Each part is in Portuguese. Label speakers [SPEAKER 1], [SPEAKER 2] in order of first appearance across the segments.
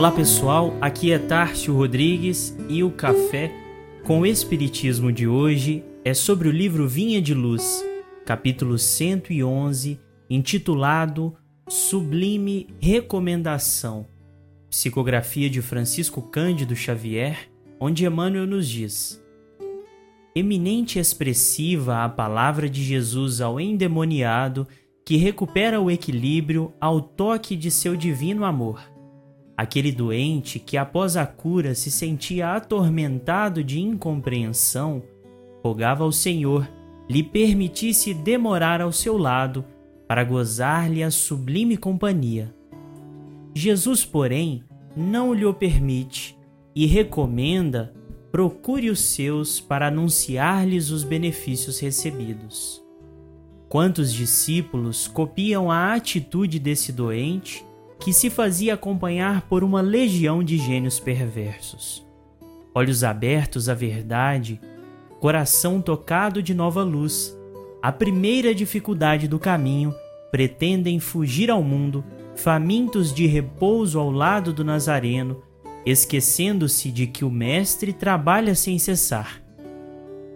[SPEAKER 1] Olá pessoal, aqui é Tárcio Rodrigues e o café com o Espiritismo de hoje é sobre o livro Vinha de Luz, capítulo 111, intitulado Sublime Recomendação, psicografia de Francisco Cândido Xavier, onde Emmanuel nos diz: Eminente e expressiva a palavra de Jesus ao endemoniado que recupera o equilíbrio ao toque de seu divino amor Aquele doente que após a cura se sentia atormentado de incompreensão, rogava ao Senhor lhe permitisse demorar ao seu lado para gozar-lhe a sublime companhia. Jesus, porém, não lhe o permite e recomenda procure os seus para anunciar-lhes os benefícios recebidos. Quantos discípulos copiam a atitude desse doente que se fazia acompanhar por uma legião de gênios perversos. Olhos abertos à verdade, coração tocado de nova luz, a primeira dificuldade do caminho, pretendem fugir ao mundo, famintos de repouso ao lado do Nazareno, esquecendo-se de que o Mestre trabalha sem cessar.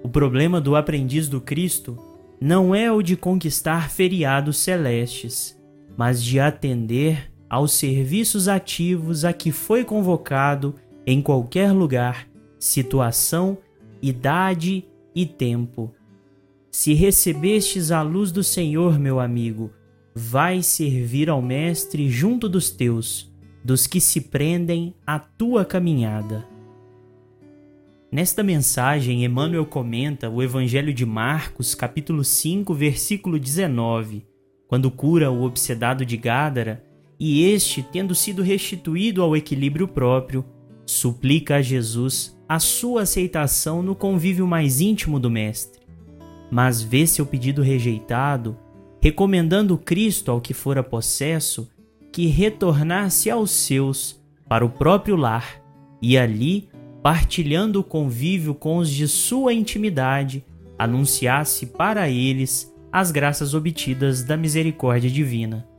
[SPEAKER 1] O problema do aprendiz do Cristo não é o de conquistar feriados celestes, mas de atender aos serviços ativos a que foi convocado em qualquer lugar, situação, idade e tempo. Se recebestes a luz do Senhor, meu amigo, vai servir ao Mestre junto dos teus, dos que se prendem à tua caminhada. Nesta mensagem, Emmanuel comenta o Evangelho de Marcos, capítulo 5, versículo 19, quando cura o obsedado de Gádara e este, tendo sido restituído ao equilíbrio próprio, suplica a Jesus a sua aceitação no convívio mais íntimo do Mestre. Mas vê seu pedido rejeitado, recomendando Cristo ao que fora possesso que retornasse aos seus para o próprio lar e ali, partilhando o convívio com os de sua intimidade, anunciasse para eles as graças obtidas da misericórdia divina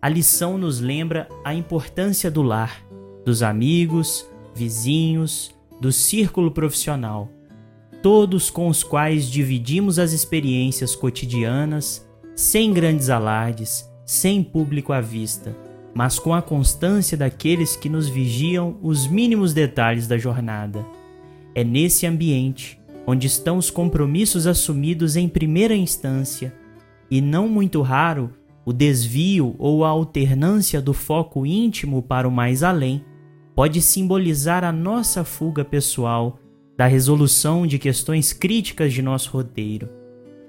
[SPEAKER 1] a lição nos lembra a importância do lar, dos amigos, vizinhos, do círculo profissional, todos com os quais dividimos as experiências cotidianas, sem grandes alardes, sem público à vista, mas com a constância daqueles que nos vigiam os mínimos detalhes da jornada. É nesse ambiente onde estão os compromissos assumidos em primeira instância, e não muito raro o desvio ou a alternância do foco íntimo para o mais além pode simbolizar a nossa fuga pessoal da resolução de questões críticas de nosso roteiro.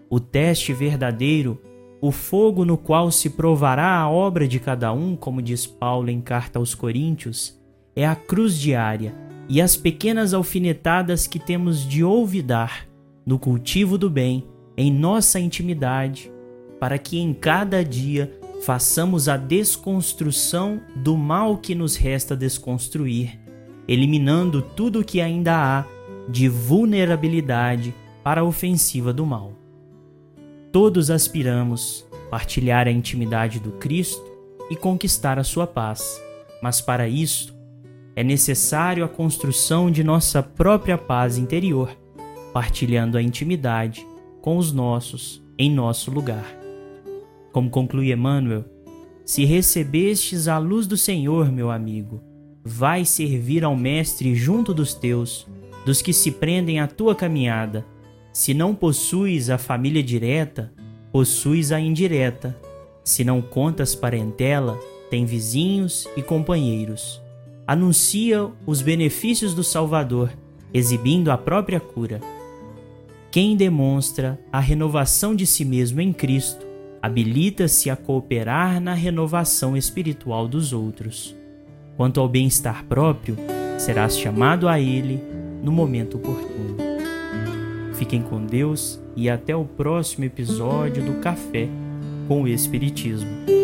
[SPEAKER 1] O teste verdadeiro, o fogo no qual se provará a obra de cada um, como diz Paulo em carta aos Coríntios, é a cruz diária e as pequenas alfinetadas que temos de olvidar no cultivo do bem, em nossa intimidade, para que em cada dia façamos a desconstrução do mal que nos resta desconstruir, eliminando tudo o que ainda há de vulnerabilidade para a ofensiva do mal. Todos aspiramos partilhar a intimidade do Cristo e conquistar a sua paz, mas para isso é necessário a construção de nossa própria paz interior, partilhando a intimidade com os nossos em nosso lugar. Como conclui Emmanuel, se recebestes a luz do Senhor, meu amigo, vai servir ao Mestre junto dos teus, dos que se prendem à tua caminhada. Se não possuis a família direta, possuis a indireta. Se não contas parentela, tem vizinhos e companheiros. Anuncia os benefícios do Salvador, exibindo a própria cura. Quem demonstra a renovação de si mesmo em Cristo, habilita-se a cooperar na renovação espiritual dos outros. Quanto ao bem-estar próprio, serás chamado a ele no momento oportuno. Fiquem com Deus e até o próximo episódio do Café com o Espiritismo.